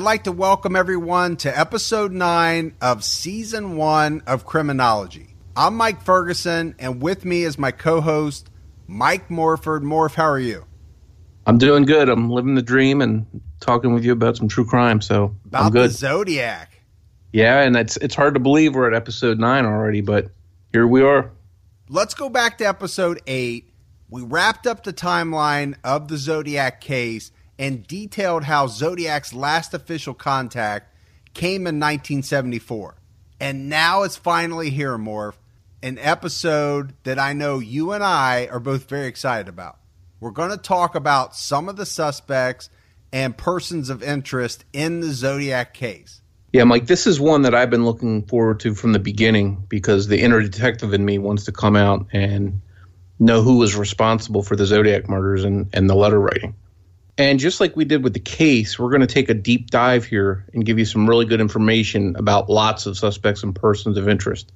I'd like to welcome everyone to episode 9 of season 1 of Criminology. I'm Mike Ferguson, and with me is my co host, Mike Morford. Morph, how are you? I'm doing good. I'm living the dream and talking with you about some true crime. So about I'm good. the Zodiac. Yeah, and it's it's hard to believe we're at episode nine already, but here we are. Let's go back to episode eight. We wrapped up the timeline of the Zodiac case and detailed how Zodiac's last official contact came in 1974. And now it's finally here, Morph, an episode that I know you and I are both very excited about. We're going to talk about some of the suspects and persons of interest in the Zodiac case. Yeah, Mike, this is one that I've been looking forward to from the beginning because the inner detective in me wants to come out and know who was responsible for the Zodiac murders and, and the letter writing. And just like we did with the case, we're going to take a deep dive here and give you some really good information about lots of suspects and persons of interest.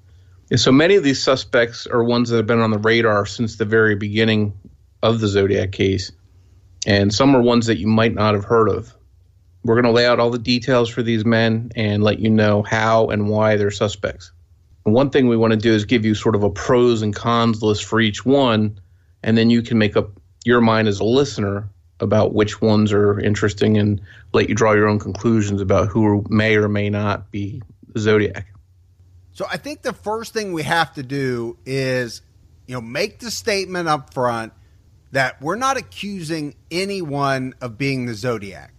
And so many of these suspects are ones that have been on the radar since the very beginning of the Zodiac case, and some are ones that you might not have heard of. We're going to lay out all the details for these men and let you know how and why they're suspects. And one thing we want to do is give you sort of a pros and cons list for each one, and then you can make up your mind as a listener about which ones are interesting and let you draw your own conclusions about who may or may not be Zodiac. So I think the first thing we have to do is, you know, make the statement up front that we're not accusing anyone of being the Zodiac.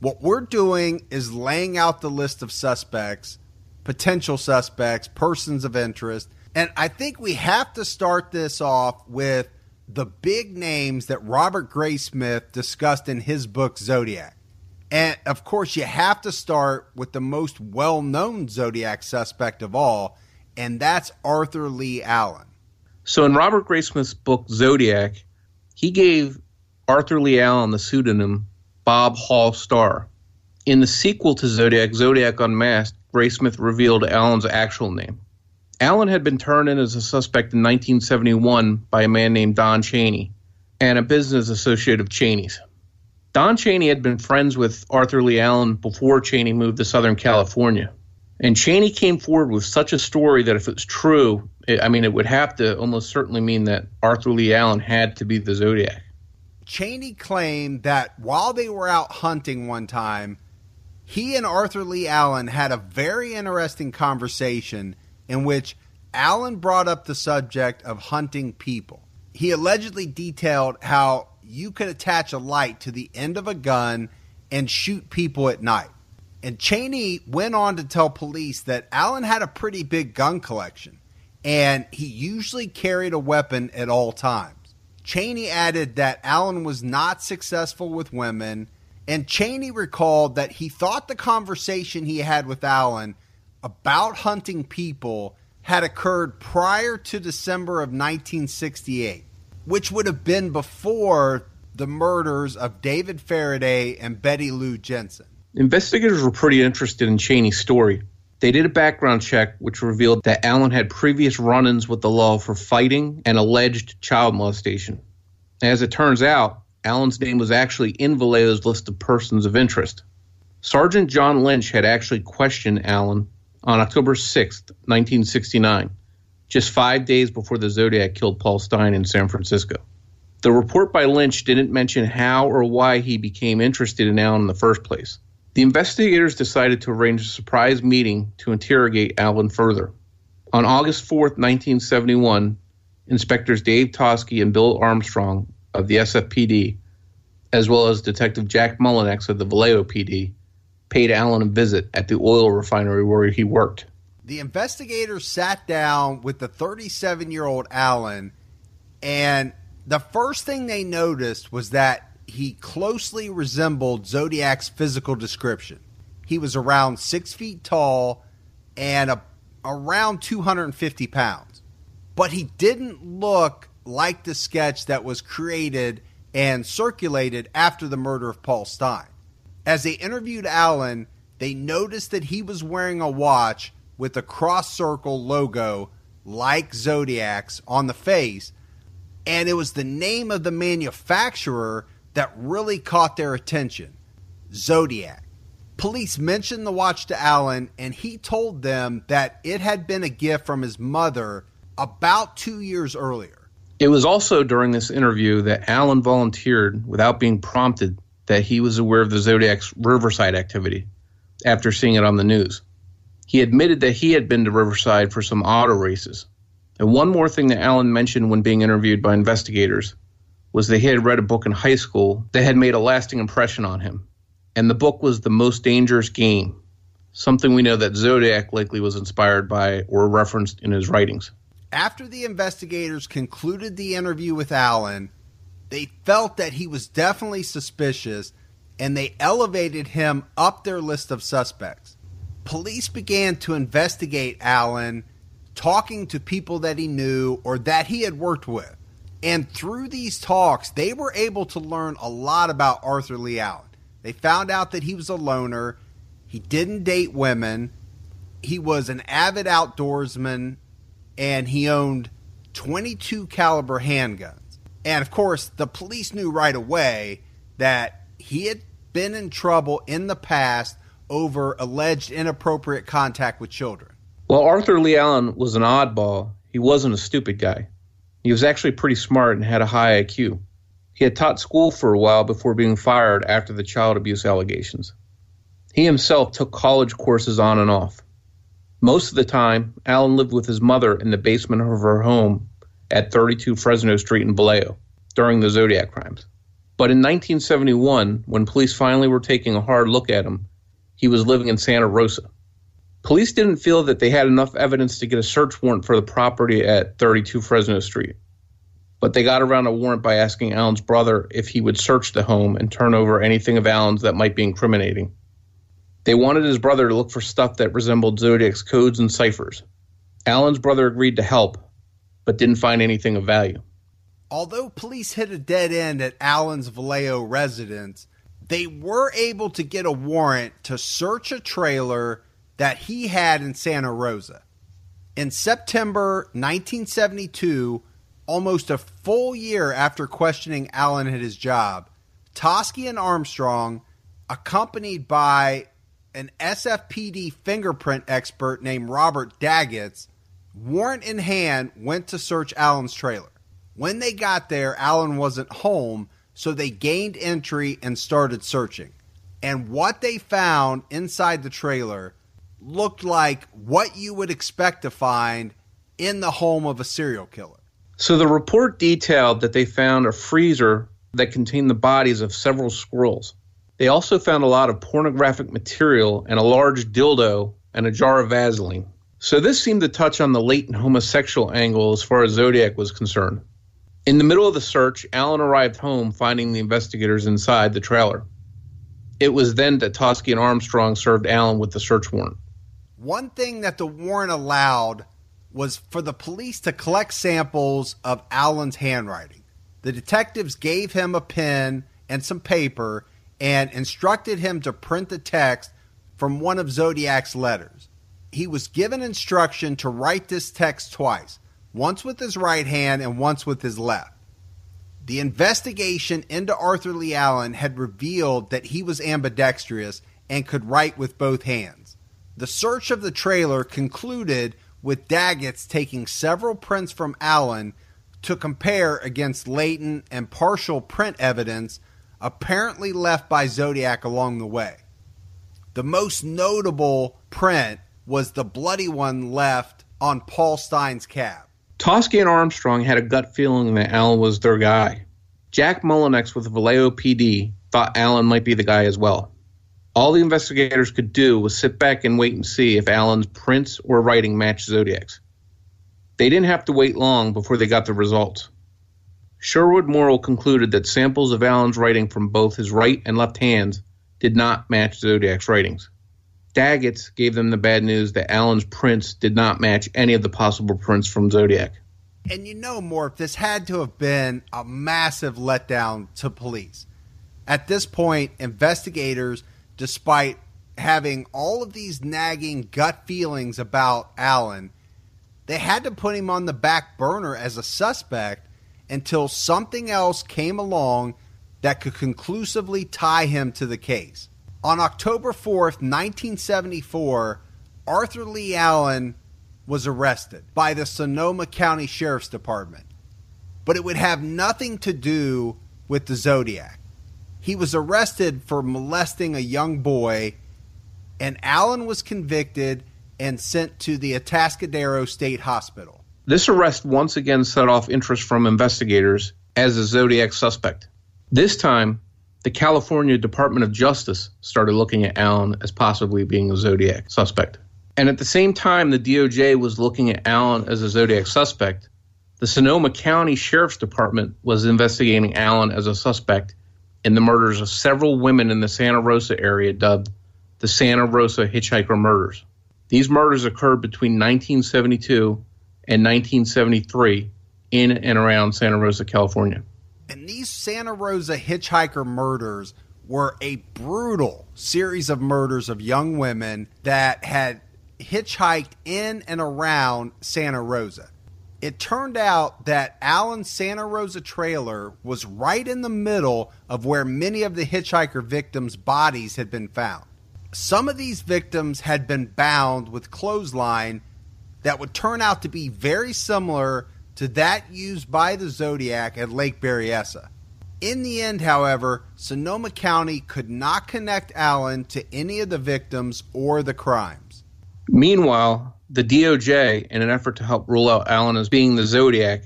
What we're doing is laying out the list of suspects, potential suspects, persons of interest. And I think we have to start this off with the big names that Robert Graysmith discussed in his book Zodiac. And of course, you have to start with the most well known Zodiac suspect of all, and that's Arthur Lee Allen. So, in Robert Graysmith's book Zodiac, he gave Arthur Lee Allen the pseudonym Bob Hall Starr. In the sequel to Zodiac, Zodiac Unmasked, Graysmith revealed Allen's actual name. Allen had been turned in as a suspect in 1971 by a man named Don Cheney and a business associate of Cheney's. Don Cheney had been friends with Arthur Lee Allen before Cheney moved to Southern California. And Cheney came forward with such a story that if it's true, it, I mean, it would have to almost certainly mean that Arthur Lee Allen had to be the Zodiac. Cheney claimed that while they were out hunting one time, he and Arthur Lee Allen had a very interesting conversation in which Allen brought up the subject of hunting people. He allegedly detailed how you could attach a light to the end of a gun and shoot people at night. And Cheney went on to tell police that Allen had a pretty big gun collection and he usually carried a weapon at all times. Cheney added that Allen was not successful with women, and Cheney recalled that he thought the conversation he had with Allen about hunting people had occurred prior to December of 1968, which would have been before the murders of David Faraday and Betty Lou Jensen. Investigators were pretty interested in Cheney's story. They did a background check which revealed that Allen had previous run ins with the law for fighting and alleged child molestation. As it turns out, Allen's name was actually in Vallejo's list of persons of interest. Sergeant John Lynch had actually questioned Allen on October 6, 1969, just five days before the Zodiac killed Paul Stine in San Francisco. The report by Lynch didn't mention how or why he became interested in Allen in the first place. The investigators decided to arrange a surprise meeting to interrogate Allen further. On August 4, 1971, inspectors Dave Toschi and Bill Armstrong of the SFPD, as well as Detective Jack Mulanax of the Vallejo PD, paid Allen a visit at the oil refinery where he worked. The investigators sat down with the 37 year old Allen, and the first thing they noticed was that he closely resembled Zodiac's physical description. He was around six feet tall and a, around 250 pounds. But he didn't look like the sketch that was created and circulated after the murder of Paul Stine. As they interviewed Allen, they noticed that he was wearing a watch with a cross circle logo like Zodiac's on the face, and it was the name of the manufacturer that really caught their attention Zodiac. Police mentioned the watch to Allen, and he told them that it had been a gift from his mother about two years earlier. It was also during this interview that Allen volunteered, without being prompted, that he was aware of the Zodiac's Riverside activity after seeing it on the news. He admitted that he had been to Riverside for some auto races. And one more thing that Allen mentioned when being interviewed by investigators was that he had read a book in high school that had made a lasting impression on him. And the book was The Most Dangerous Game, something we know that Zodiac likely was inspired by or referenced in his writings. After the investigators concluded the interview with Allen, they felt that he was definitely suspicious and they elevated him up their list of suspects. Police began to investigate Allen, talking to people that he knew or that he had worked with. And through these talks, they were able to learn a lot about Arthur Lee Allen. They found out that he was a loner, he didn't date women, he was an avid outdoorsman, and he owned 22 caliber handguns. And of course, the police knew right away that he had been in trouble in the past over alleged inappropriate contact with children. While Arthur Lee Allen was an oddball, he wasn't a stupid guy. He was actually pretty smart and had a high IQ. He had taught school for a while before being fired after the child abuse allegations. He himself took college courses on and off. Most of the time, Allen lived with his mother in the basement of her home at 32 Fresno Street in Vallejo during the Zodiac crimes. But in 1971, when police finally were taking a hard look at him, he was living in Santa Rosa. Police didn't feel that they had enough evidence to get a search warrant for the property at 32 Fresno Street. But they got around a warrant by asking Allen's brother if he would search the home and turn over anything of Allen's that might be incriminating. They wanted his brother to look for stuff that resembled Zodiac's codes and ciphers. Allen's brother agreed to help, but didn't find anything of value. Although police hit a dead end at Allen's Vallejo residence, they were able to get a warrant to search a trailer that he had in Santa Rosa. In September 1972, almost a full year after questioning Allen at his job, Toschi and Armstrong, accompanied by an SFPD fingerprint expert named Robert Dagitz, warrant in hand, went to search Allen's trailer. When they got there, Allen wasn't home, so they gained entry and started searching. And what they found inside the trailer looked like what you would expect to find in the home of a serial killer. So the report detailed that they found a freezer that contained the bodies of several squirrels. They also found a lot of pornographic material and a large dildo and a jar of Vaseline. So this seemed to touch on the latent homosexual angle as far as Zodiac was concerned. In the middle of the search, Allen arrived home finding the investigators inside the trailer. It was then that Toschi and Armstrong served Allen with the search warrant. One thing that the warrant allowed was for the police to collect samples of Allen's handwriting. The detectives gave him a pen and some paper and instructed him to print the text from one of Zodiac's letters he was given instruction to write this text twice, once with his right hand and once with his left. The investigation into Arthur Lee Allen had revealed that he was ambidextrous and could write with both hands. The search of the trailer concluded with Dagitz taking several prints from Allen to compare against latent and partial print evidence apparently left by Zodiac along the way. The most notable print was the bloody one left on Paul Stine's cab. Toschi and Armstrong had a gut feeling that Allen was their guy. Jack Mulanax with Vallejo PD thought Allen might be the guy as well. All the investigators could do was sit back and wait and see if Allen's prints or writing matched Zodiac's. They didn't have to wait long before they got the results. Sherwood Morrill concluded that samples of Allen's writing from both his right and left hands did not match Zodiac's writings. Daggett's gave them the bad news that Allen's prints did not match any of the possible prints from Zodiac. And you know, Morph, this had to have been a massive letdown to police. At this point, investigators, despite having all of these nagging gut feelings about Allen, they had to put him on the back burner as a suspect until something else came along that could conclusively tie him to the case. On October 4th, 1974, Arthur Lee Allen was arrested by the Sonoma County Sheriff's Department. But it would have nothing to do with the Zodiac. He was arrested for molesting a young boy, and Allen was convicted and sent to the Atascadero State Hospital. This arrest once again set off interest from investigators as a Zodiac suspect. This time, the California Department of Justice started looking at Allen as possibly being a Zodiac suspect. And at the same time, the DOJ was looking at Allen as a Zodiac suspect. The Sonoma County Sheriff's Department was investigating Allen as a suspect in the murders of several women in the Santa Rosa area dubbed the Santa Rosa Hitchhiker Murders. These murders occurred between 1972 and 1973 in and around Santa Rosa, California. And these Santa Rosa hitchhiker murders were a brutal series of murders of young women that had hitchhiked in and around Santa Rosa. It turned out that Allen's Santa Rosa trailer was right in the middle of where many of the hitchhiker victims' bodies had been found. Some of these victims had been bound with clothesline that would turn out to be very similar to that used by the Zodiac at Lake Berryessa. In the end, however, Sonoma County could not connect Allen to any of the victims or the crimes. Meanwhile, the DOJ, in an effort to help rule out Allen as being the Zodiac,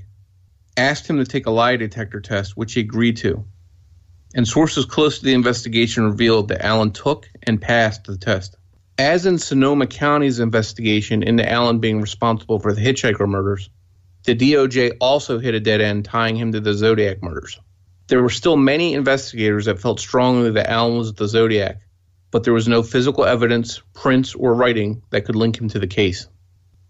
asked him to take a lie detector test, which he agreed to. And sources close to the investigation revealed that Allen took and passed the test. As in Sonoma County's investigation into Allen being responsible for the hitchhiker murders, the DOJ also hit a dead end tying him to the Zodiac murders. There were still many investigators that felt strongly that Allen was the Zodiac, but there was no physical evidence, prints, or writing that could link him to the case.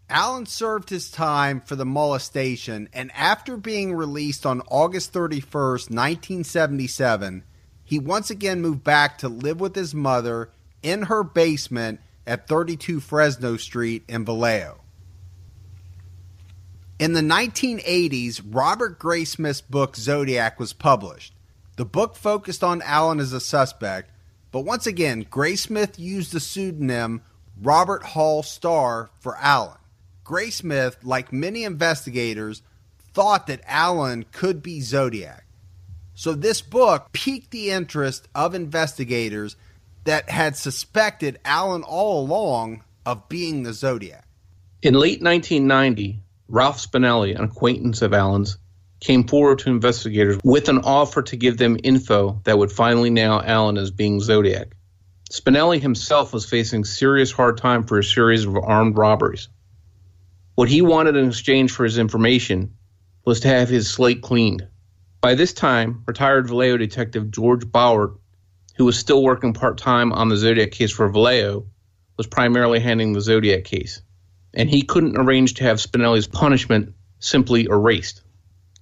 Allen served his time for the molestation, and after being released on August 31st, 1977, he once again moved back to live with his mother in her basement at 32 Fresno Street in Vallejo. In the 1980s, Robert Graysmith's book Zodiac was published. The book focused on Allen as a suspect, but once again, Graysmith used the pseudonym Robert Hall Starr for Allen. Graysmith, like many investigators, thought that Allen could be Zodiac. So this book piqued the interest of investigators that had suspected Allen all along of being the Zodiac. In late 1990, Ralph Spinelli, an acquaintance of Allen's, came forward to investigators with an offer to give them info that would finally nail Allen as being Zodiac. Spinelli himself was facing serious hard time for a series of armed robberies. What he wanted in exchange for his information was to have his slate cleaned. By this time, retired Vallejo detective George Bawart, who was still working part time on the Zodiac case for Vallejo, was primarily handling the Zodiac case and he couldn't arrange to have Spinelli's punishment simply erased.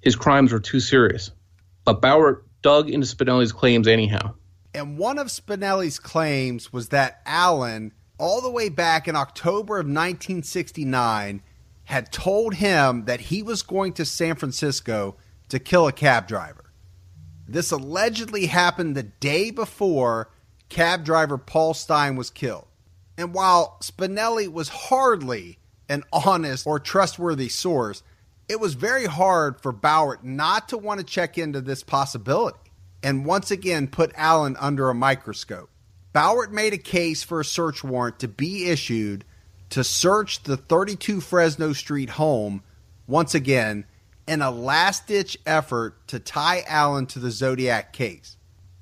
His crimes were too serious. But Bawart dug into Spinelli's claims anyhow. And one of Spinelli's claims was that Allen, all the way back in October of 1969, had told him that he was going to San Francisco to kill a cab driver. This allegedly happened the day before cab driver Paul Stine was killed. And while Spinelli was hardly an honest or trustworthy source, it was very hard for Bawart not to want to check into this possibility and once again put Allen under a microscope. Bawart made a case for a search warrant to be issued to search the 32 Fresno Street home once again in a last ditch effort to tie Allen to the Zodiac case.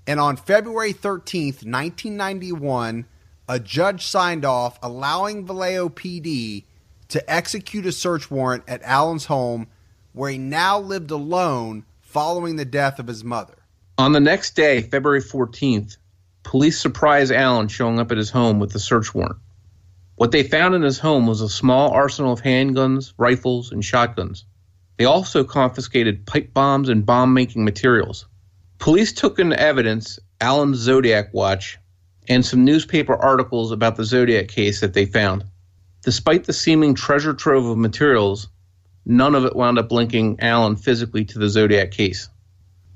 And on February 13th, 1991, a judge signed off allowing Vallejo PD to execute a search warrant at Allen's home where he now lived alone following the death of his mother. On the next day, February 14th, police surprised Allen showing up at his home with the search warrant. What they found in his home was a small arsenal of handguns, rifles, and shotguns. They also confiscated pipe bombs and bomb making materials. Police took into evidence Allen's Zodiac watch and some newspaper articles about the Zodiac case that they found. Despite the seeming treasure trove of materials, none of it wound up linking Allen physically to the Zodiac case.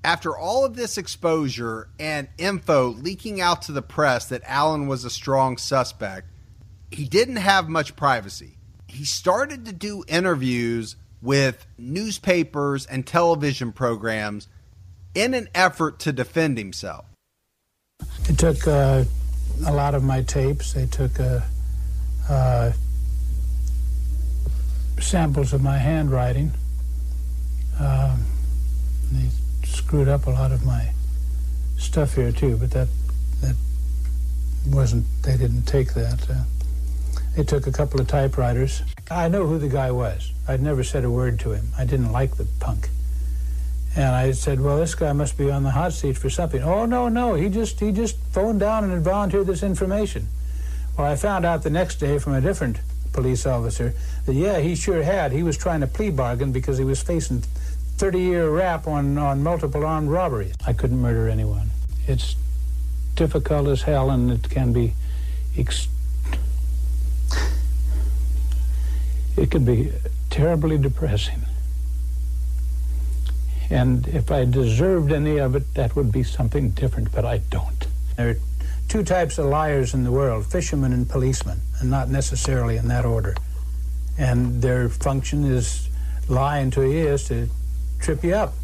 After all of this exposure and info leaking out to the press that Allen was a strong suspect, he didn't have much privacy. He started to do interviews with newspapers and television programs in an effort to defend himself. They took uh, a lot of my tapes. They took uh, uh, samples of my handwriting. Um, they screwed up a lot of my stuff here too, but that that wasn't. They didn't take that. Uh, they took a couple of typewriters. I know who the guy was. I'd never said a word to him. I didn't like the punk. And I said, "Well, this guy must be on the hot seat for something." Oh no, no, he just he just phoned down and volunteered this information. Well, I found out the next day from a different police officer that yeah, he sure had. He was trying to plea bargain because he was facing 30-year rap on on multiple armed robberies. I couldn't murder anyone. It's difficult as hell, and it can be. It can be terribly depressing. And if I deserved any of it, that would be something different, but I don't. There are two types of liars in the world fishermen and policemen, and not necessarily in that order. And their function is lying to you is to trip you up.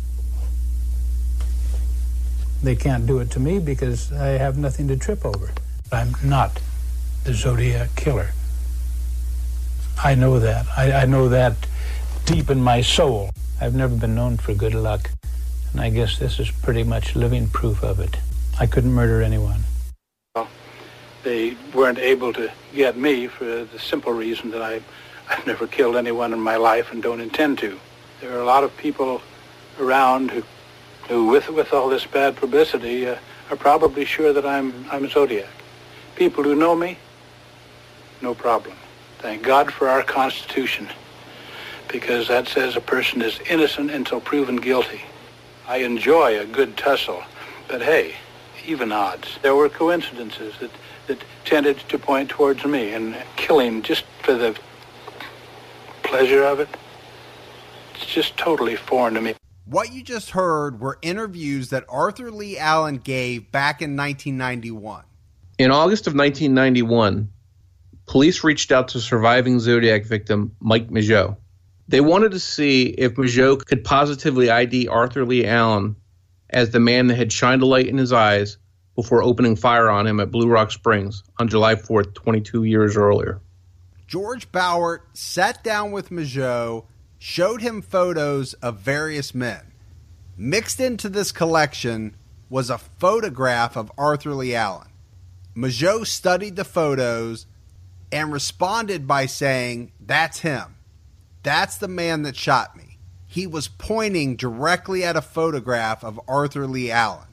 They can't do it to me because I have nothing to trip over. I'm not the Zodiac killer. I know that. I, I know that deep in my soul. I've never been known for good luck, and I guess this is pretty much living proof of it. I couldn't murder anyone. Well, they weren't able to get me for the simple reason that I, I've never killed anyone in my life and don't intend to. There are a lot of people around who, who with, with all this bad publicity, uh, are probably sure that I'm, I'm a Zodiac. People who know me, no problem. Thank God for our Constitution because that says a person is innocent until proven guilty. I enjoy a good tussle, but hey, even odds. There were coincidences that, that tended to point towards me, and killing just for the pleasure of it, it's just totally foreign to me. What you just heard were interviews that Arthur Lee Allen gave back in 1991. In August of 1991, police reached out to surviving Zodiac victim Mike Mageau. They wanted to see if Mageau could positively ID Arthur Lee Allen as the man that had shined a light in his eyes before opening fire on him at Blue Rock Springs on July 4th, 22 years earlier. George Bawart sat down with Mageau, showed him photos of various men. Mixed into this collection was a photograph of Arthur Lee Allen. Mageau studied the photos and responded by saying, That's him. That's the man that shot me. He was pointing directly at a photograph of Arthur Lee Allen.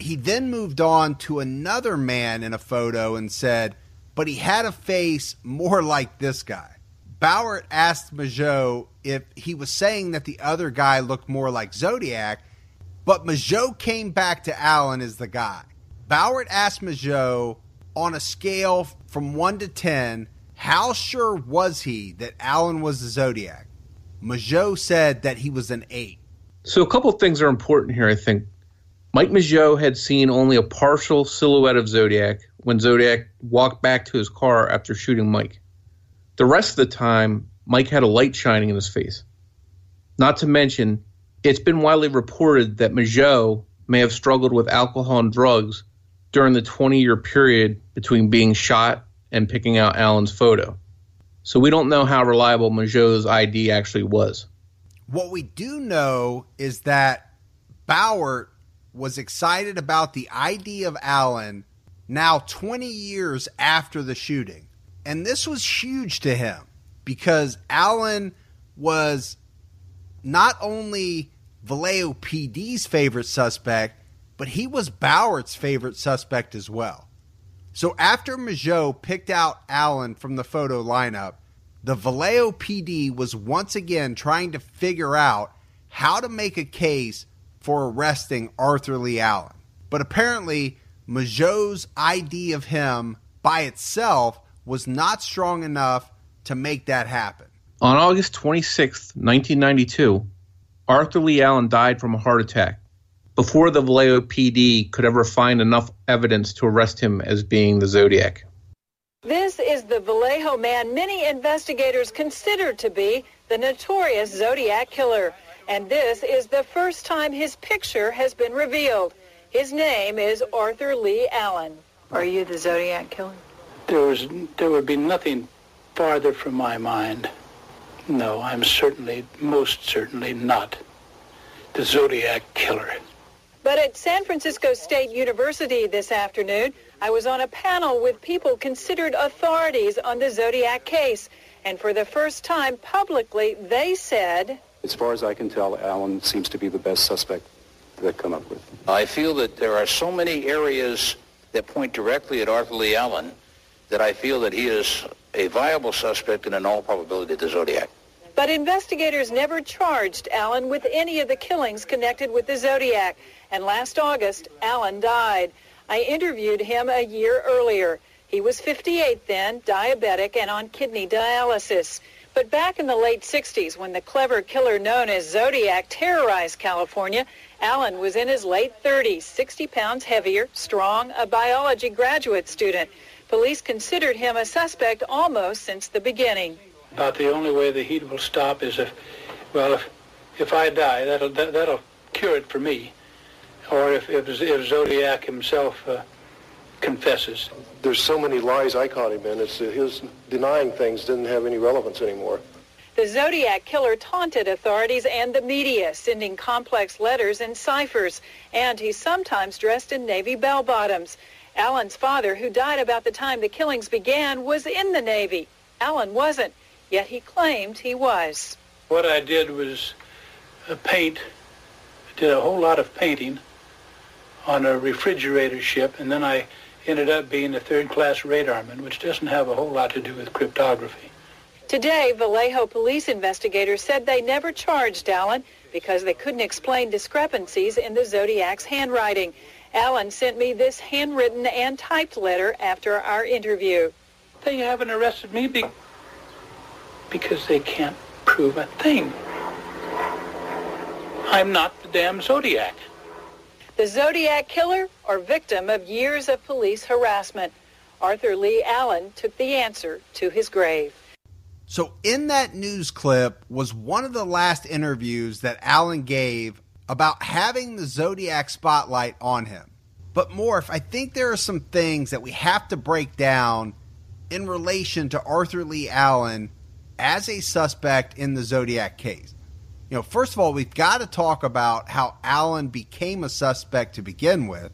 He then moved on to another man in a photo and said, but he had a face more like this guy. Bawart asked Mageau if he was saying that the other guy looked more like Zodiac, but Mageau came back to Allen as the guy. Bawart asked Mageau on a scale from 1 to 10 how sure was he that Allen was the Zodiac? Mageau said that he was an eight. So a couple things are important here, I think. Mike Mageau had seen only a partial silhouette of Zodiac when Zodiac walked back to his car after shooting Mike. The rest of the time, Mike had a light shining in his face. Not to mention, it's been widely reported that Mageau may have struggled with alcohol and drugs during the 20 year period between being shot and picking out Allen's photo. So we don't know how reliable Mageau's ID actually was. What we do know is that Bawart was excited about the idea of Allen now 20 years after the shooting. And this was huge to him because Allen was not only Vallejo PD's favorite suspect, but he was Bawart's favorite suspect as well. So after Mageau picked out Allen from the photo lineup, the Vallejo PD was once again trying to figure out how to make a case for arresting Arthur Lee Allen. But apparently, Mageau's ID of him by itself was not strong enough to make that happen. On August 26, 1992, Arthur Lee Allen died from a heart attack before the Vallejo PD could ever find enough evidence to arrest him as being the Zodiac. This is the Vallejo man many investigators consider to be the notorious Zodiac killer. And this is the first time his picture has been revealed. His name is Arthur Lee Allen. Are you the Zodiac killer? There was there would be nothing farther from my mind. No, I'm certainly, most certainly not the Zodiac killer. But at San Francisco State University this afternoon, I was on a panel with people considered authorities on the Zodiac case. And for the first time publicly, they said, As far as I can tell, Allen seems to be the best suspect they've come up with. I feel that there are so many areas that point directly at Arthur Lee Allen that I feel that he is a viable suspect and in all probability the Zodiac. But investigators never charged Allen with any of the killings connected with the Zodiac. And last August, Allen died. I interviewed him a year earlier. He was 58 then, diabetic, and on kidney dialysis. But back in the late 60s, when the clever killer known as Zodiac terrorized California, Allen was in his late 30s, 60 pounds heavier, strong, a biology graduate student. Police considered him a suspect almost since the beginning. About the only way the heat will stop is if, well, if, if I die, that'll, that, that'll cure it for me. Or if, if, if Zodiac himself uh, confesses. There's so many lies I caught him in. It's uh, his denying things didn't have any relevance anymore. The Zodiac killer taunted authorities and the media, sending complex letters and ciphers, and he sometimes dressed in Navy bell-bottoms. Allen's father, who died about the time the killings began, was in the Navy. Allen wasn't, yet he claimed he was. What I did was uh, paint, did a whole lot of painting on a refrigerator ship, and then I ended up being a third-class radarman, which doesn't have a whole lot to do with cryptography. Today, Vallejo police investigators said they never charged Allen because they couldn't explain discrepancies in the Zodiac's handwriting. Allen sent me this handwritten and typed letter after our interview. They haven't arrested me be- because they can't prove a thing. I'm not the damn Zodiac. The Zodiac killer or victim of years of police harassment? Arthur Lee Allen took the answer to his grave. So, in that news clip was one of the last interviews that Allen gave about having the Zodiac spotlight on him. But, Morph, I think there are some things that we have to break down in relation to Arthur Lee Allen as a suspect in the Zodiac case. You know, first of all, we've got to talk about how Allen became a suspect to begin with,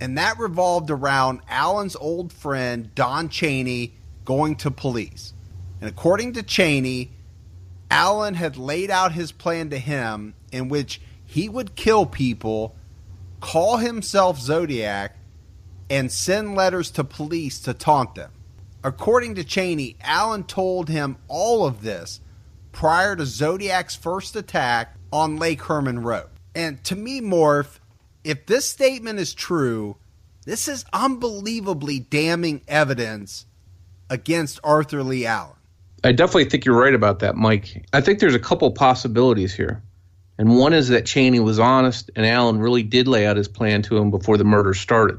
and that revolved around Allen's old friend, Don Cheney, going to police. And according to Cheney, Allen had laid out his plan to him in which he would kill people, call himself Zodiac, and send letters to police to taunt them. According to Cheney, Allen told him all of this prior to Zodiac's first attack on Lake Herman Road. And to me, Morph, if this statement is true, this is unbelievably damning evidence against Arthur Lee Allen. I definitely think you're right about that, Mike. I think there's a couple possibilities here. And one is that Cheney was honest and Allen really did lay out his plan to him before the murder started.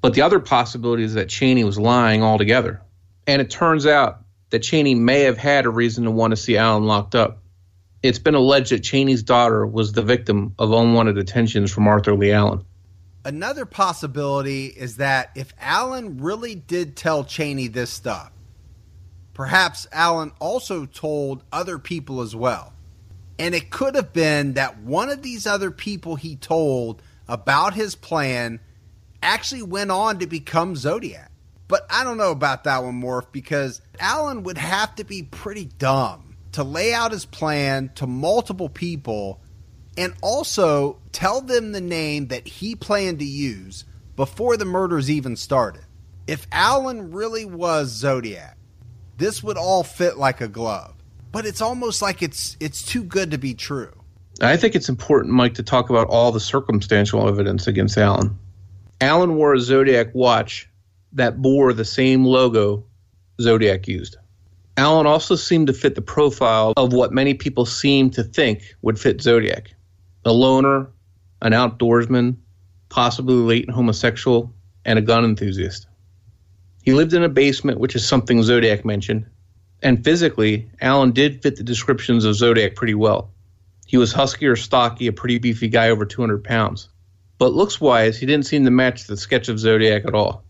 But the other possibility is that Cheney was lying altogether. And it turns out that Cheney may have had a reason to want to see Allen locked up. It's been alleged that Cheney's daughter was the victim of unwanted attentions from Arthur Lee Allen. Another possibility is that if Allen really did tell Cheney this stuff, perhaps Allen also told other people as well. And it could have been that one of these other people he told about his plan actually went on to become Zodiac. But I don't know about that one, Morph, because Allen would have to be pretty dumb to lay out his plan to multiple people and also tell them the name that he planned to use before the murders even started. If Allen really was Zodiac, this would all fit like a glove. But it's almost like it's it's too good to be true. I think it's important, Mike, to talk about all the circumstantial evidence against Allen. Allen wore a Zodiac watch that bore the same logo Zodiac used. Allen also seemed to fit the profile of what many people seem to think would fit Zodiac a loner, an outdoorsman, possibly latent homosexual, and a gun enthusiast. He lived in a basement, which is something Zodiac mentioned, and physically, Allen did fit the descriptions of Zodiac pretty well. He was husky or stocky, a pretty beefy guy over 200 pounds. But looks wise, he didn't seem to match the sketch of Zodiac at all.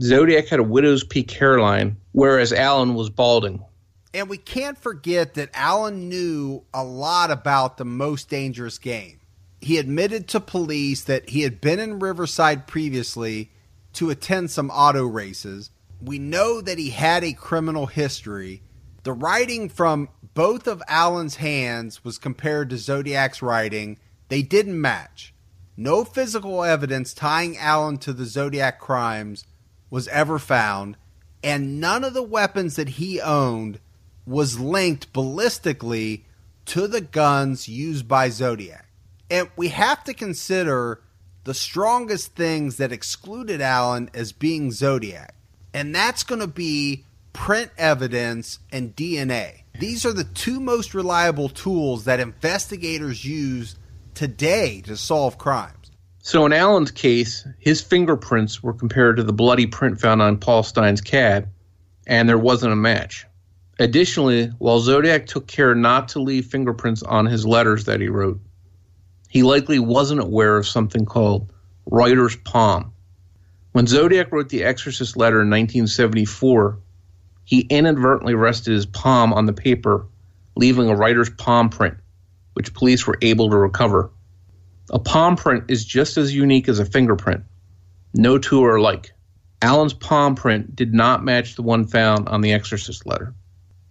Zodiac had a widow's peak hairline, whereas Allen was balding. And we can't forget that Allen knew a lot about the most dangerous game. He admitted to police that he had been in Riverside previously to attend some auto races. We know that he had a criminal history. The writing from both of Allen's hands was compared to Zodiac's writing. They didn't match. No physical evidence tying Allen to the Zodiac crimes was ever found, and none of the weapons that he owned was linked ballistically to the guns used by Zodiac. And we have to consider the strongest things that excluded Allen as being Zodiac, and that's going to be print evidence and DNA. These are the two most reliable tools that investigators use today to solve crimes. So in Allen's case, his fingerprints were compared to the bloody print found on Paul Stine's cab, and there wasn't a match. Additionally, while Zodiac took care not to leave fingerprints on his letters that he wrote, he likely wasn't aware of something called writer's palm. When Zodiac wrote the Exorcist letter in 1974, he inadvertently rested his palm on the paper, leaving a writer's palm print, which police were able to recover. A palm print is just as unique as a fingerprint. No two are alike. Allen's palm print did not match the one found on the Exorcist letter.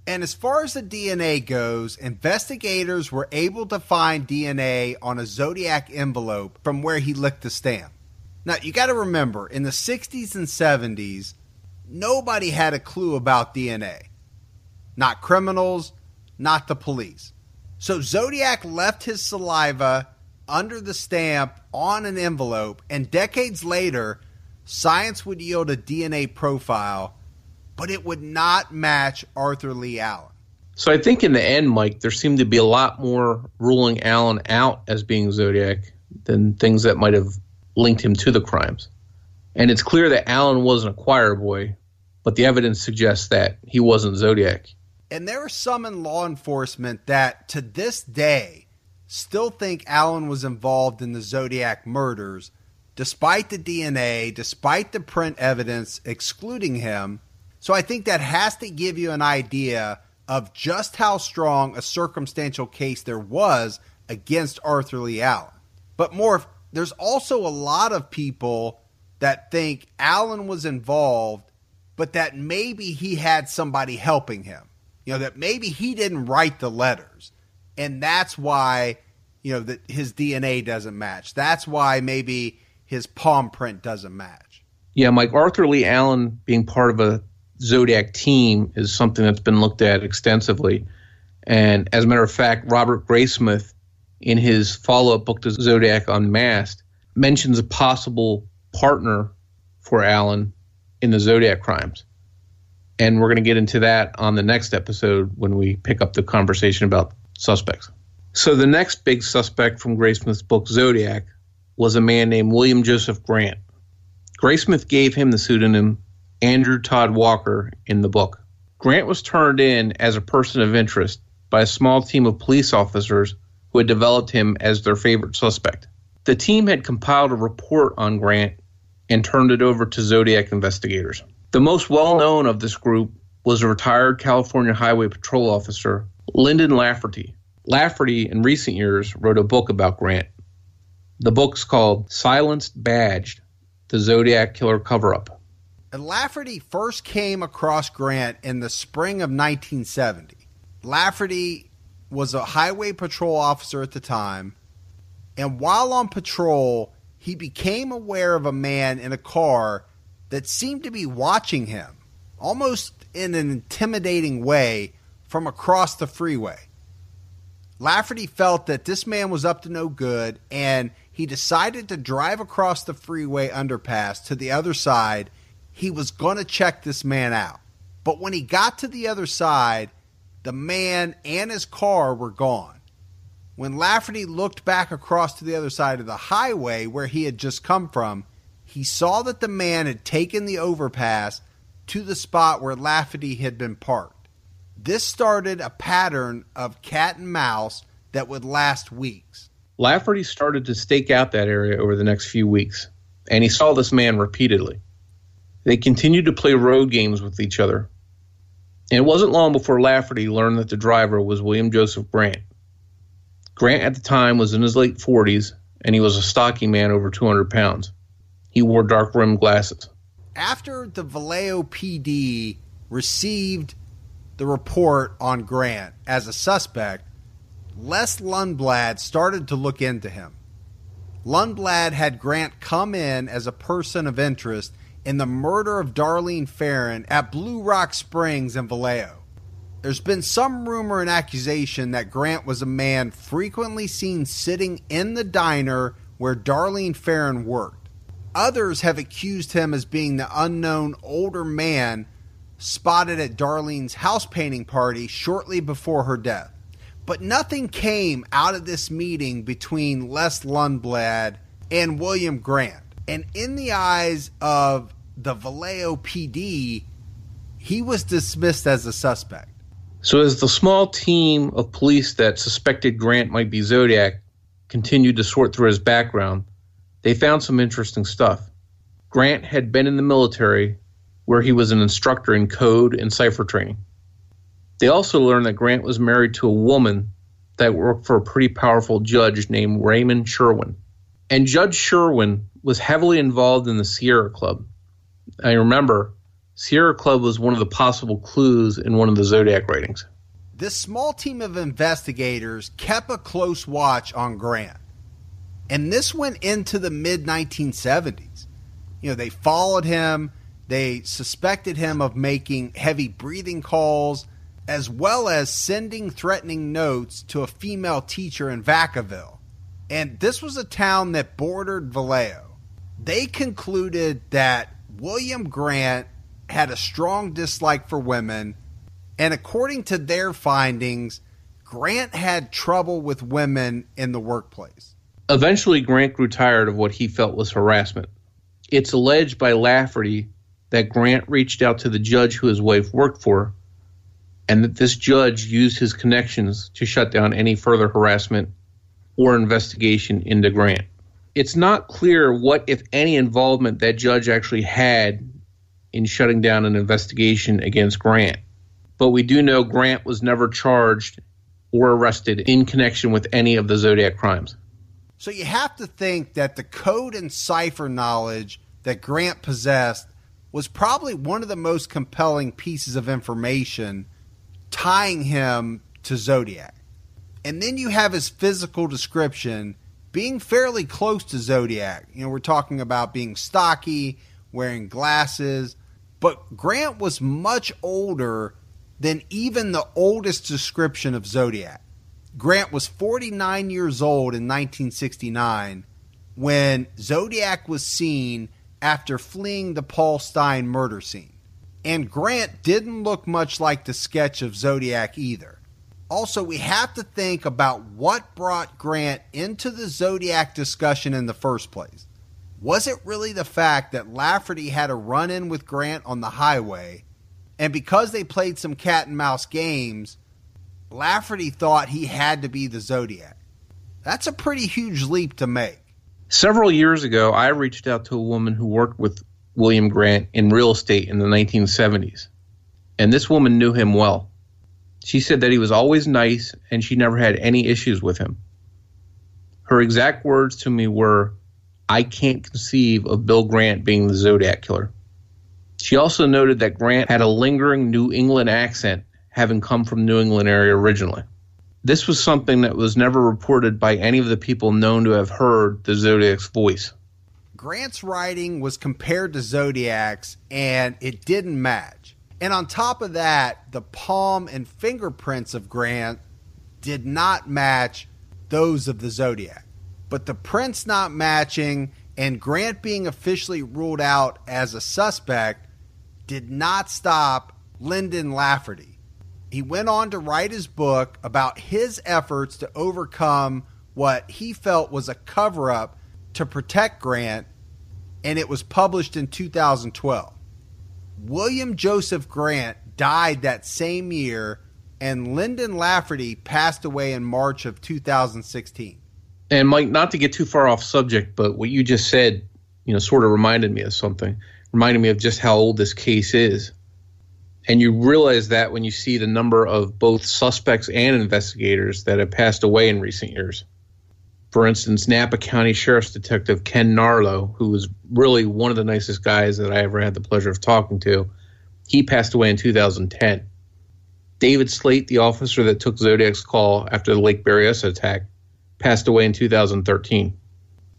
And as far as the DNA goes, investigators were able to find DNA on a Zodiac envelope from where he licked the stamp. Now, you got to remember, in the 60s and 70s, nobody had a clue about DNA. Not criminals, not the police. So Zodiac left his saliva under the stamp on an envelope, and decades later, science would yield a DNA profile, but it would not match Arthur Lee Allen. So I think in the end, Mike, there seemed to be a lot more ruling Allen out as being Zodiac than things that might have linked him to the crimes. And it's clear that Allen wasn't a choir boy, but the evidence suggests that he wasn't Zodiac. And there are some in law enforcement that, to this day, still think Allen was involved in the Zodiac murders, despite the DNA, despite the print evidence excluding him. So I think that has to give you an idea of just how strong a circumstantial case there was against Arthur Lee Allen. But more, there's also a lot of people that think Allen was involved, but that maybe he had somebody helping him. You know, that maybe he didn't write the letters. And that's why you know that his DNA doesn't match. That's why maybe his palm print doesn't match. Yeah, Mike Arthur Lee Allen being part of a Zodiac team is something that's been looked at extensively. And as a matter of fact, Robert Graysmith, in his follow up book to Zodiac Unmasked, mentions a possible partner for Allen in the Zodiac crimes. And we're going to get into that on the next episode when we pick up the conversation about suspects. So the next big suspect from Graysmith's book Zodiac was a man named William Joseph Grant. Graysmith gave him the pseudonym Andrew Todd Walker in the book. Grant was turned in as a person of interest by a small team of police officers who had developed him as their favorite suspect. The team had compiled a report on Grant and turned it over to Zodiac investigators. The most well known of this group was a retired California Highway Patrol officer, Lyndon Lafferty, Lafferty, in recent years, wrote a book about Grant. The book's called Silenced Badged The Zodiac Killer Cover Up. Lafferty first came across Grant in the spring of 1970. Lafferty was a highway patrol officer at the time, and while on patrol, he became aware of a man in a car that seemed to be watching him, almost in an intimidating way, from across the freeway. Lafferty felt that this man was up to no good, and he decided to drive across the freeway underpass to the other side. He was going to check this man out. But when he got to the other side, the man and his car were gone. When Lafferty looked back across to the other side of the highway where he had just come from, he saw that the man had taken the overpass to the spot where Lafferty had been parked. This started a pattern of cat and mouse that would last weeks. Lafferty started to stake out that area over the next few weeks, and he saw this man repeatedly. They continued to play road games with each other, and it wasn't long before Lafferty learned that the driver was William Joseph Grant. Grant at the time was in his late 40s, and he was a stocky man over 200 pounds. He wore dark rimmed glasses. After the Vallejo PD received the report on Grant as a suspect, Les Lundblad started to look into him. Lundblad had Grant come in as a person of interest in the murder of Darlene Ferrin at Blue Rock Springs in Vallejo. There's been some rumor and accusation that Grant was a man frequently seen sitting in the diner where Darlene Ferrin worked. Others have accused him as being the unknown older man spotted at Darlene's house painting party shortly before her death. But nothing came out of this meeting between Les Lundblad and William Grant. And in the eyes of the Vallejo PD, he was dismissed as a suspect. So, as the small team of police that suspected Grant might be Zodiac continued to sort through his background, they found some interesting stuff. Grant had been in the military, where he was an instructor in code and cipher training. They also learned that Grant was married to a woman that worked for a pretty powerful judge named Raymond Sherwin. And Judge Sherwin was heavily involved in the Sierra Club, I remember Sierra Club was one of the possible clues in one of the Zodiac writings. This small team of investigators kept a close watch on Grant. And this went into the mid 1970s. You know, they followed him, they suspected him of making heavy breathing calls, as well as sending threatening notes to a female teacher in Vacaville. And this was a town that bordered Vallejo. They concluded that William Grant had a strong dislike for women, and according to their findings, Grant had trouble with women in the workplace. Eventually, Grant grew tired of what he felt was harassment. It's alleged by Lafferty that Grant reached out to the judge who his wife worked for, and that this judge used his connections to shut down any further harassment or investigation into Grant it's not clear what, if any, involvement that judge actually had in shutting down an investigation against Grant. But we do know Grant was never charged or arrested in connection with any of the Zodiac crimes. So you have to think that the code and cipher knowledge that Grant possessed was probably one of the most compelling pieces of information tying him to Zodiac. And then you have his physical description being fairly close to Zodiac. You know, we're talking about being stocky, wearing glasses, but Grant was much older than even the oldest description of Zodiac. Grant was 49 years old in 1969 when Zodiac was seen after fleeing the Paul Stine murder scene. And Grant didn't look much like the sketch of Zodiac either. Also, we have to think about what brought Grant into the Zodiac discussion in the first place. Was it really the fact that Lafferty had a run in with Grant on the highway, and because they played some cat and mouse games, Lafferty thought he had to be the Zodiac? That's a pretty huge leap to make. Several years ago, I reached out to a woman who worked with William Grant in real estate in the 1970s, and this woman knew him well. She said that he was always nice and she never had any issues with him. Her exact words to me were, I can't conceive of Bill Grant being the Zodiac killer. She also noted that Grant had a lingering New England accent, having come from New England area originally. This was something that was never reported by any of the people known to have heard the Zodiac's voice. Grant's writing was compared to Zodiac's and it didn't match. And on top of that, the palm and fingerprints of Grant did not match those of the Zodiac. But the prints not matching and Grant being officially ruled out as a suspect did not stop Lyndon Lafferty he went on to write his book about his efforts to overcome what he felt was a cover up to protect Grant, and it was published in 2012. William Joseph Grant died that same year, and Lyndon Lafferty passed away in March of 2016. And Mike, not to get too far off subject, but what you just said, you know, sort of reminded me of something. Reminded me of just how old this case is. And you realize that when you see the number of both suspects and investigators that have passed away in recent years. For instance, Napa County Sheriff's Detective Ken Narlow, who was really one of the nicest guys that I ever had the pleasure of talking to, he passed away in 2010. David Slaight, the officer that took Zodiac's call after the Lake Berryessa attack, passed away in 2013.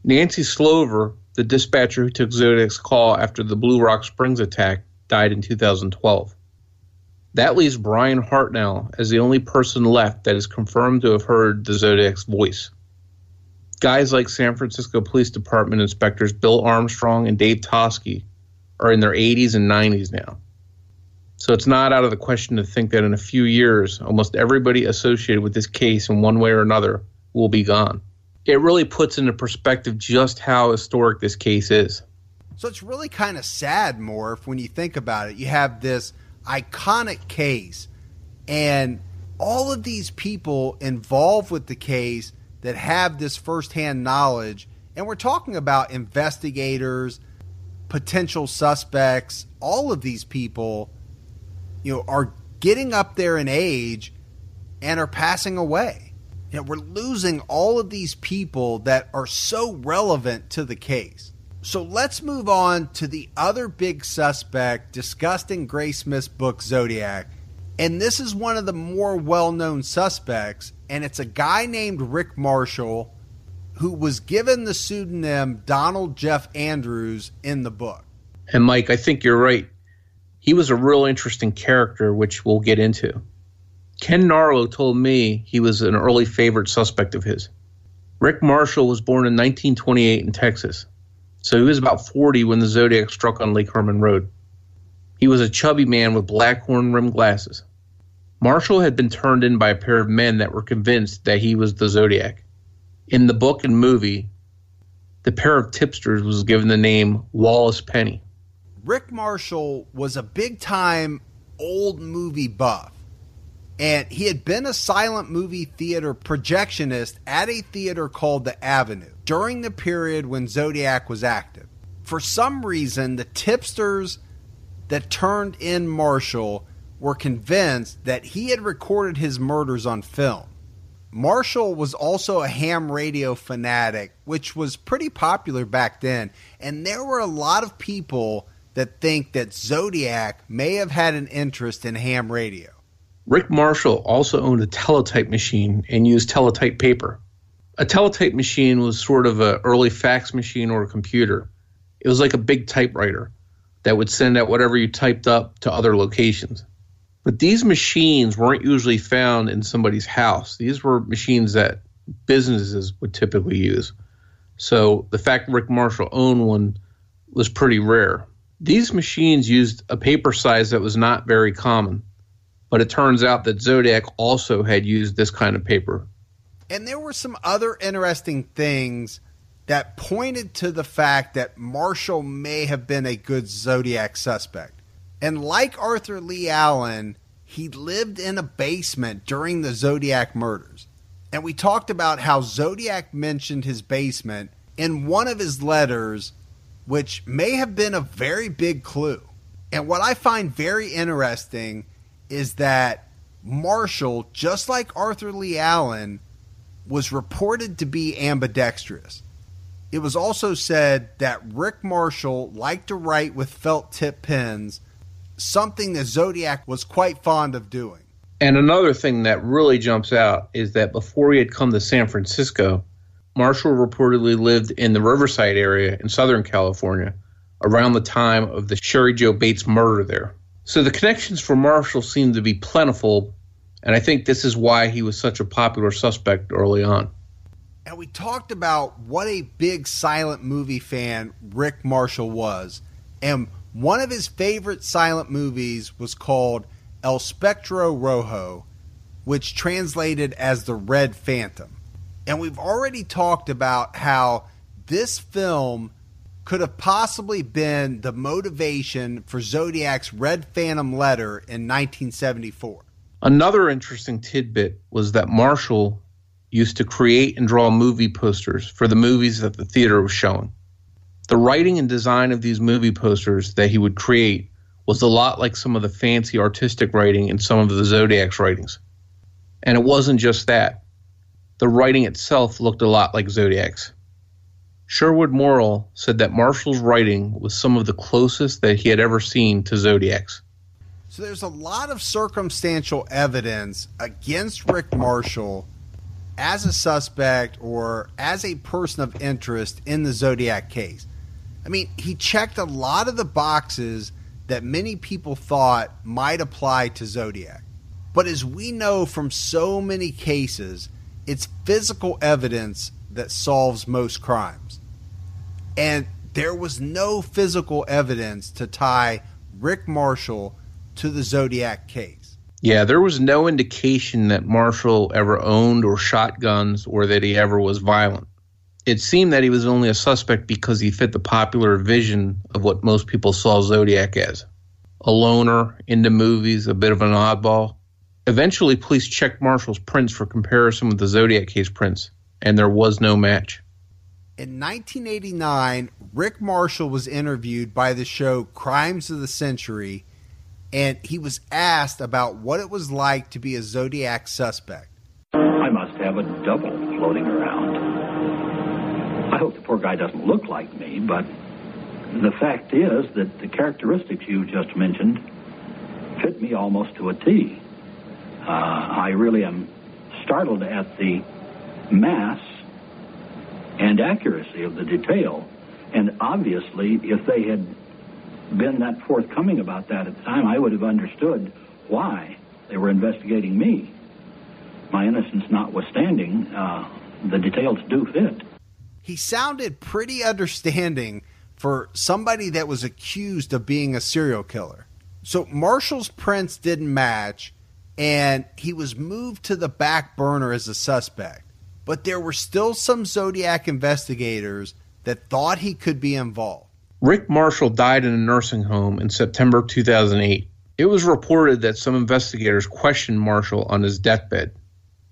Nancy Slover, the dispatcher who took Zodiac's call after the Blue Rock Springs attack, died in 2012. That leaves Bryan Hartnell as the only person left that is confirmed to have heard the Zodiac's voice. Guys like San Francisco Police Department inspectors Bill Armstrong and Dave Toschi are in their 80s and 90s now. So it's not out of the question to think that in a few years, almost everybody associated with this case in one way or another will be gone. It really puts into perspective just how historic this case is. So it's really kind of sad, Morph, when you think about it. You have this iconic case. And all of these people involved with the case that have this firsthand knowledge, and we're talking about investigators, potential suspects, all of these people, you know, are getting up there in age and are passing away. You know, we're losing all of these people that are so relevant to the case. So let's move on to the other big suspect discussed in Graysmith's book Zodiac. And this is one of the more well known suspects, and it's a guy named Rick Marshall who was given the pseudonym Donald Jeff Andrews in the book. And Mike, I think you're right. He was a real interesting character, which we'll get into. Ken Narlow told me he was an early favorite suspect of his. Rick Marshall was born in 1928 in Texas. So he was about 40 when the Zodiac struck on Lake Herman Road. He was a chubby man with black horn rimmed glasses. Marshall had been turned in by a pair of men that were convinced that he was the Zodiac. In the book and movie, the pair of tipsters was given the name Wallace Penny. Rick Marshall was a big time old movie buff and he had been a silent movie theater projectionist at a theater called the Avenue during the period when Zodiac was active. For some reason, the tipsters that turned in Marshall were convinced that he had recorded his murders on film. Marshall was also a ham radio fanatic, which was pretty popular back then, and there were a lot of people that think that Zodiac may have had an interest in ham radio. Rick Marshall also owned a teletype machine and used teletype paper. A teletype machine was sort of an early fax machine or a computer. It was like a big typewriter that would send out whatever you typed up to other locations. But these machines weren't usually found in somebody's house. These were machines that businesses would typically use. So the fact Rick Marshall owned one was pretty rare. These machines used a paper size that was not very common. But it turns out that Zodiac also had used this kind of paper. And there were some other interesting things that pointed to the fact that Marshall may have been a good Zodiac suspect. And like Arthur Lee Allen, he lived in a basement during the Zodiac murders. And we talked about how Zodiac mentioned his basement in one of his letters, which may have been a very big clue. And what I find very interesting is that Marshall, just like Arthur Lee Allen, was reported to be ambidextrous. It was also said that Rick Marshall liked to write with felt tip pens, something that Zodiac was quite fond of doing. And another thing that really jumps out is that before he had come to San Francisco, Marshall reportedly lived in the Riverside area in Southern California around the time of the Cheri Jo Bates murder there. So the connections for Marshall seem to be plentiful, and I think this is why he was such a popular suspect early on. And we talked about what a big silent movie fan Rick Marshall was. And one of his favorite silent movies was called El Spectro Rojo, which translated as the Red Phantom. And we've already talked about how this film could have possibly been the motivation for Zodiac's Red Phantom letter in 1974. Another interesting tidbit was that Marshall used to create and draw movie posters for the movies that the theater was showing. The writing and design of these movie posters that he would create was a lot like some of the fancy artistic writing in some of the Zodiac's writings. And it wasn't just that. The writing itself looked a lot like Zodiac's. Sherwood Morrill said that Marshall's writing was some of the closest that he had ever seen to Zodiac's. So there's a lot of circumstantial evidence against Rick Marshall as a suspect or as a person of interest in the Zodiac case. I mean, he checked a lot of the boxes that many people thought might apply to Zodiac. But as we know from so many cases, it's physical evidence that solves most crimes. And there was no physical evidence to tie Rick Marshall to the Zodiac case. Yeah, there was no indication that Marshall ever owned or shot guns or that he ever was violent. It seemed that he was only a suspect because he fit the popular vision of what most people saw Zodiac as a loner, into movies, a bit of an oddball. Eventually, police checked Marshall's prints for comparison with the Zodiac case prints, and there was no match. In 1989, Rick Marshall was interviewed by the show Crimes of the Century, and he was asked about what it was like to be a Zodiac suspect. I must have a double floating around. I hope the poor guy doesn't look like me, but the fact is that the characteristics you just mentioned fit me almost to a T. Uh, I really am startled at the mass and accuracy of the detail. And obviously, if they had been that forthcoming about that at the time, I would have understood why they were investigating me. My innocence notwithstanding, uh, the details do fit. He sounded pretty understanding for somebody that was accused of being a serial killer. So Marshall's prints didn't match, and he was moved to the back burner as a suspect but there were still some Zodiac investigators that thought he could be involved. Rick Marshall died in a nursing home in September 2008. It was reported that some investigators questioned Marshall on his deathbed.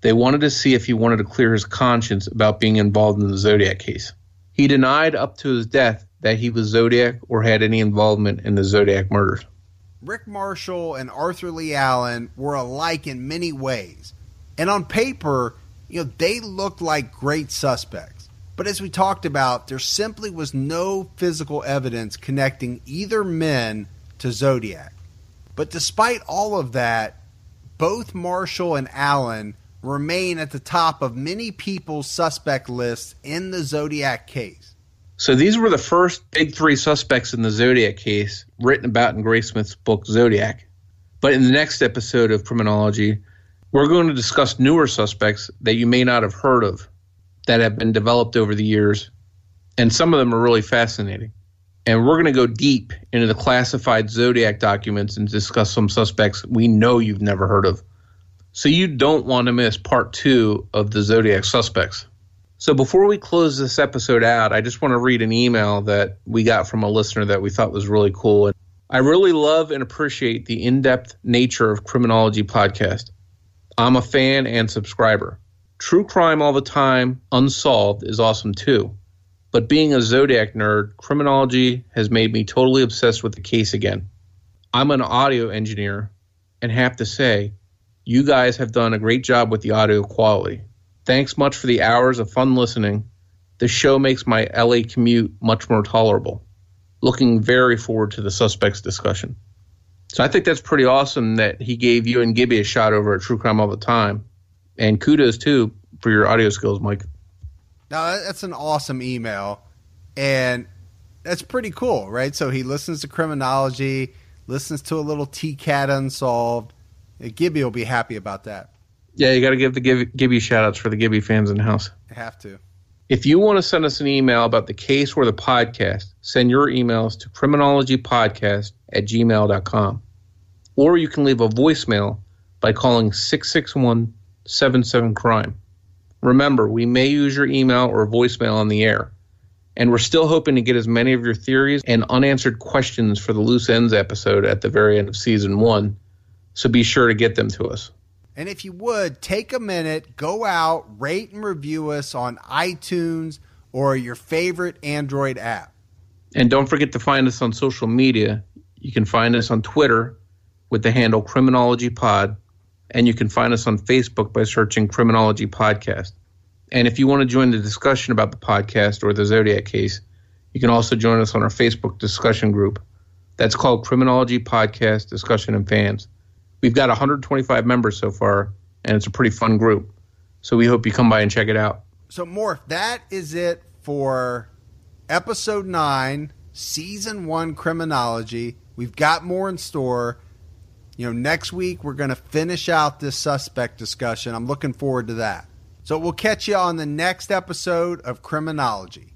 They wanted to see if he wanted to clear his conscience about being involved in the Zodiac case. He denied up to his death that he was Zodiac or had any involvement in the Zodiac murders. Rick Marshall and Arthur Lee Allen were alike in many ways. And on paper, you know, they looked like great suspects. But as we talked about, there simply was no physical evidence connecting either men to Zodiac. But despite all of that, both Marshall and Allen remain at the top of many people's suspect lists in the Zodiac case. So these were the first big three suspects in the Zodiac case written about in Graysmith's book Zodiac. But in the next episode of Criminology, we're going to discuss newer suspects that you may not have heard of that have been developed over the years, and some of them are really fascinating. And we're going to go deep into the classified Zodiac documents and discuss some suspects we know you've never heard of. So you don't want to miss part two of the Zodiac suspects. So before we close this episode out, I just want to read an email that we got from a listener that we thought was really cool. And I really love and appreciate the in depth nature of Criminology podcast. I'm a fan and subscriber. True crime all the time, unsolved, is awesome too. But being a Zodiac nerd, criminology has made me totally obsessed with the case again. I'm an audio engineer and have to say, you guys have done a great job with the audio quality. Thanks much for the hours of fun listening. The show makes my LA commute much more tolerable. Looking very forward to the suspects discussion. So I think that's pretty awesome that he gave you and Gibby a shot over at True Crime All the Time. And kudos too for your audio skills, Mike. Now that's an awesome email, and that's pretty cool, right? So he listens to criminology, listens to a little TCAT unsolved. Gibby will be happy about that. Yeah, you got to give the Gibby, Gibby shout outs for the Gibby fans in the house. I have to. If you want to send us an email about the case or the podcast, send your emails to criminologypodcast at gmail.com. Or you can leave a voicemail by calling 661 77 Crime. Remember, we may use your email or voicemail on the air. And we're still hoping to get as many of your theories and unanswered questions for the Loose Ends episode at the very end of season one. So be sure to get them to us. And if you would, take a minute, go out, rate and review us on iTunes or your favorite Android app. And don't forget to find us on social media. You can find us on Twitter with the handle Criminology Pod, and you can find us on Facebook by searching Criminology Podcast. And if you want to join the discussion about the podcast or the Zodiac case, you can also join us on our Facebook discussion group. That's called Criminology Podcast Discussion and Fans. We've got 125 members so far, and it's a pretty fun group. So we hope you come by and check it out. So, Morph, that is it for episode nine, season one criminology. We've got more in store. You know, next week we're going to finish out this suspect discussion. I'm looking forward to that. So, we'll catch you on the next episode of Criminology.